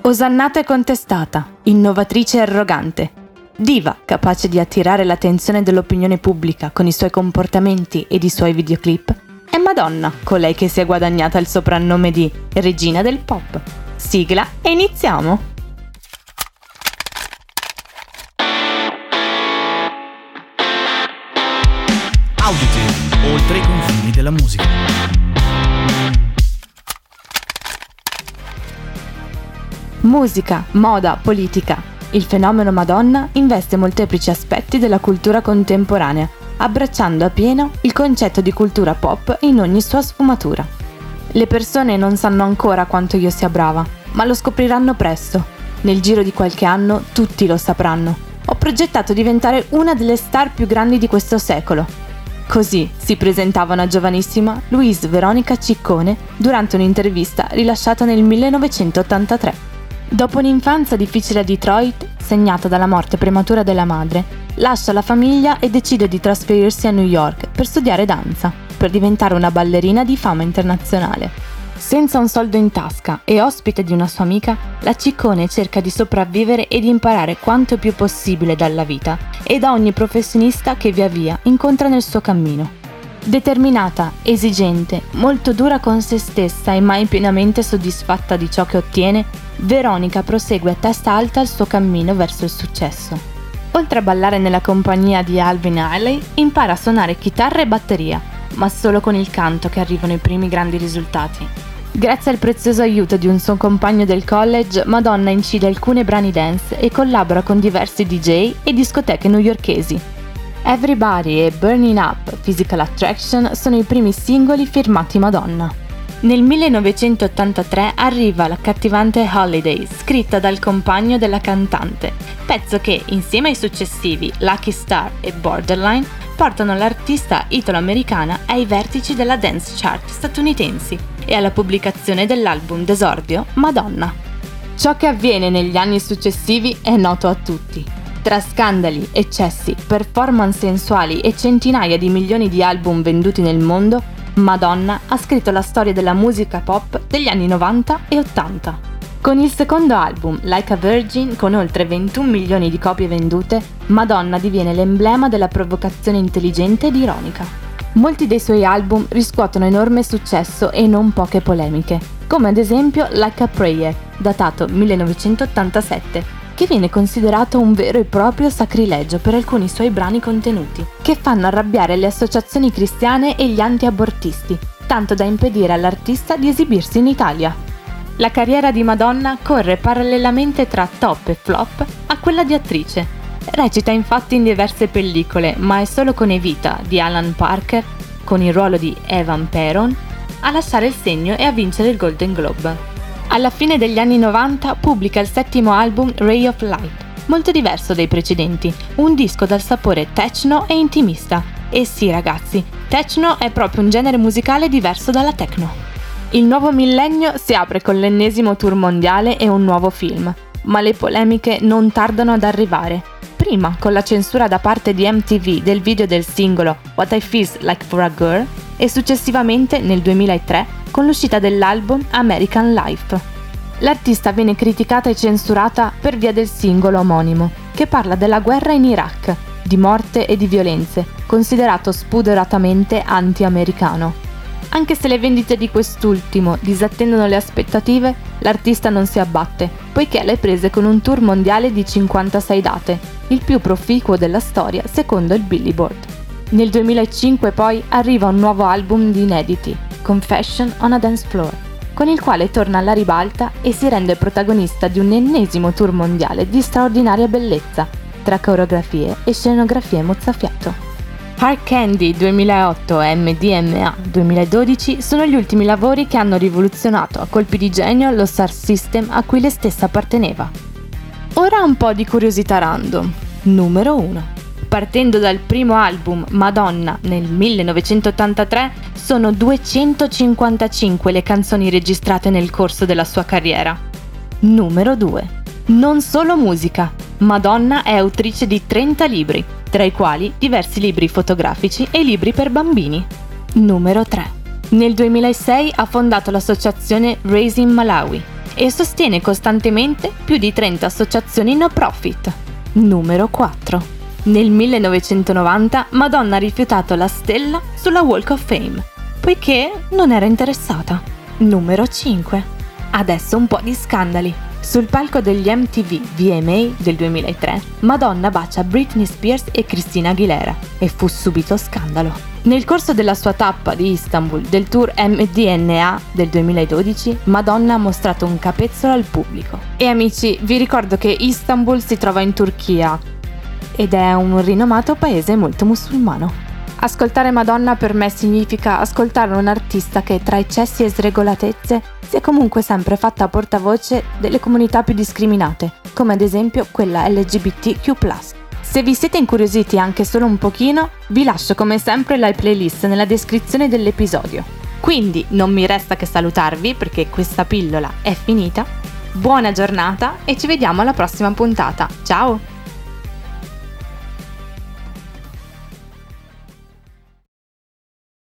Osannata e contestata, innovatrice e arrogante, diva capace di attirare l'attenzione dell'opinione pubblica con i suoi comportamenti ed i suoi videoclip, è Madonna, colei che si è guadagnata il soprannome di Regina del Pop. Sigla e iniziamo! Auditive, oltre i confini della musica. Musica, moda, politica. Il fenomeno Madonna investe molteplici aspetti della cultura contemporanea, abbracciando a pieno il concetto di cultura pop in ogni sua sfumatura. Le persone non sanno ancora quanto io sia brava, ma lo scopriranno presto. Nel giro di qualche anno tutti lo sapranno. Ho progettato diventare una delle star più grandi di questo secolo Così si presentava una giovanissima Louise Veronica Ciccone durante un'intervista rilasciata nel 1983. Dopo un'infanzia difficile a Detroit, segnata dalla morte prematura della madre, lascia la famiglia e decide di trasferirsi a New York per studiare danza, per diventare una ballerina di fama internazionale. Senza un soldo in tasca e ospite di una sua amica, la Ciccone cerca di sopravvivere e di imparare quanto più possibile dalla vita e da ogni professionista che via via incontra nel suo cammino. Determinata, esigente, molto dura con se stessa e mai pienamente soddisfatta di ciò che ottiene, Veronica prosegue a testa alta il suo cammino verso il successo. Oltre a ballare nella compagnia di Alvin Ailey, impara a suonare chitarra e batteria, ma solo con il canto che arrivano i primi grandi risultati. Grazie al prezioso aiuto di un suo compagno del college, Madonna incide alcune brani dance e collabora con diversi DJ e discoteche newyorkesi. Everybody e Burning Up Physical Attraction sono i primi singoli firmati Madonna. Nel 1983 arriva l'accattivante Holiday, scritta dal compagno della cantante, pezzo che, insieme ai successivi Lucky Star e Borderline, portano l'artista italo-americana ai vertici della dance chart statunitensi e alla pubblicazione dell'album d'esordio Madonna. Ciò che avviene negli anni successivi è noto a tutti. Tra scandali, eccessi, performance sensuali e centinaia di milioni di album venduti nel mondo, Madonna ha scritto la storia della musica pop degli anni 90 e 80. Con il secondo album, Like a Virgin, con oltre 21 milioni di copie vendute, Madonna diviene l'emblema della provocazione intelligente ed ironica. Molti dei suoi album riscuotono enorme successo e non poche polemiche, come ad esempio Like a Prayer, datato 1987, che viene considerato un vero e proprio sacrilegio per alcuni suoi brani contenuti, che fanno arrabbiare le associazioni cristiane e gli anti-abortisti, tanto da impedire all'artista di esibirsi in Italia. La carriera di Madonna corre parallelamente tra top e flop a quella di attrice, Recita infatti in diverse pellicole, ma è solo con Evita di Alan Parker, con il ruolo di Evan Peron, a lasciare il segno e a vincere il Golden Globe. Alla fine degli anni 90 pubblica il settimo album Ray of Light, molto diverso dai precedenti, un disco dal sapore techno e intimista. E sì ragazzi, techno è proprio un genere musicale diverso dalla techno. Il nuovo millennio si apre con l'ennesimo tour mondiale e un nuovo film, ma le polemiche non tardano ad arrivare prima con la censura da parte di MTV del video del singolo What I Feel Like for a Girl e successivamente nel 2003 con l'uscita dell'album American Life. L'artista viene criticata e censurata per via del singolo omonimo, che parla della guerra in Iraq, di morte e di violenze, considerato spudoratamente anti-americano. Anche se le vendite di quest'ultimo disattendono le aspettative, l'artista non si abbatte, poiché le prese con un tour mondiale di 56 date, il più proficuo della storia secondo il Billboard. Nel 2005 poi arriva un nuovo album di inediti, Confession on a Dance Floor, con il quale torna alla ribalta e si rende protagonista di un ennesimo tour mondiale di straordinaria bellezza, tra coreografie e scenografie mozzafiato. Hard Candy 2008 e MDMA 2012 sono gli ultimi lavori che hanno rivoluzionato a colpi di genio lo star system a cui lei stessa apparteneva. Ora un po' di curiosità random. Numero 1. Partendo dal primo album Madonna nel 1983, sono 255 le canzoni registrate nel corso della sua carriera. Numero 2. Non solo musica. Madonna è autrice di 30 libri, tra i quali diversi libri fotografici e libri per bambini. Numero 3. Nel 2006 ha fondato l'associazione Raising Malawi e sostiene costantemente più di 30 associazioni no profit. Numero 4. Nel 1990 Madonna ha rifiutato la stella sulla Walk of Fame, poiché non era interessata. Numero 5. Adesso un po' di scandali. Sul palco degli MTV VMA del 2003, Madonna bacia Britney Spears e Christina Aguilera e fu subito scandalo. Nel corso della sua tappa di Istanbul del tour MDNA del 2012, Madonna ha mostrato un capezzolo al pubblico. E amici, vi ricordo che Istanbul si trova in Turchia ed è un rinomato paese molto musulmano. Ascoltare Madonna per me significa ascoltare un artista che tra eccessi e sregolatezze si è comunque sempre fatta portavoce delle comunità più discriminate, come ad esempio quella LGBTQ. Se vi siete incuriositi anche solo un pochino, vi lascio come sempre la playlist nella descrizione dell'episodio. Quindi non mi resta che salutarvi perché questa pillola è finita. Buona giornata e ci vediamo alla prossima puntata. Ciao!